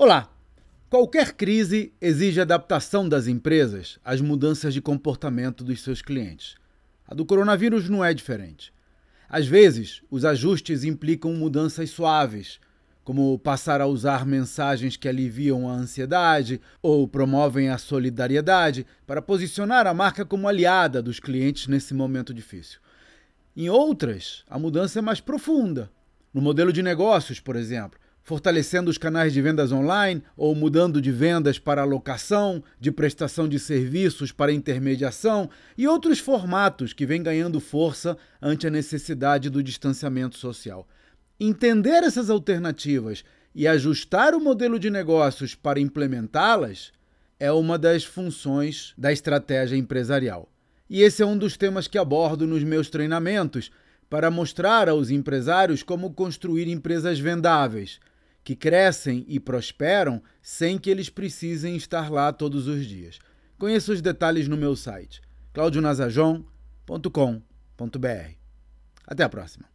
Olá! Qualquer crise exige adaptação das empresas às mudanças de comportamento dos seus clientes. A do coronavírus não é diferente. Às vezes, os ajustes implicam mudanças suaves, como passar a usar mensagens que aliviam a ansiedade ou promovem a solidariedade para posicionar a marca como aliada dos clientes nesse momento difícil. Em outras, a mudança é mais profunda. No modelo de negócios, por exemplo, fortalecendo os canais de vendas online ou mudando de vendas para locação, de prestação de serviços para intermediação e outros formatos que vêm ganhando força ante a necessidade do distanciamento social. Entender essas alternativas e ajustar o modelo de negócios para implementá-las é uma das funções da estratégia empresarial. E esse é um dos temas que abordo nos meus treinamentos para mostrar aos empresários como construir empresas vendáveis que crescem e prosperam sem que eles precisem estar lá todos os dias. Conheça os detalhes no meu site claudionazajon.com.br. Até a próxima.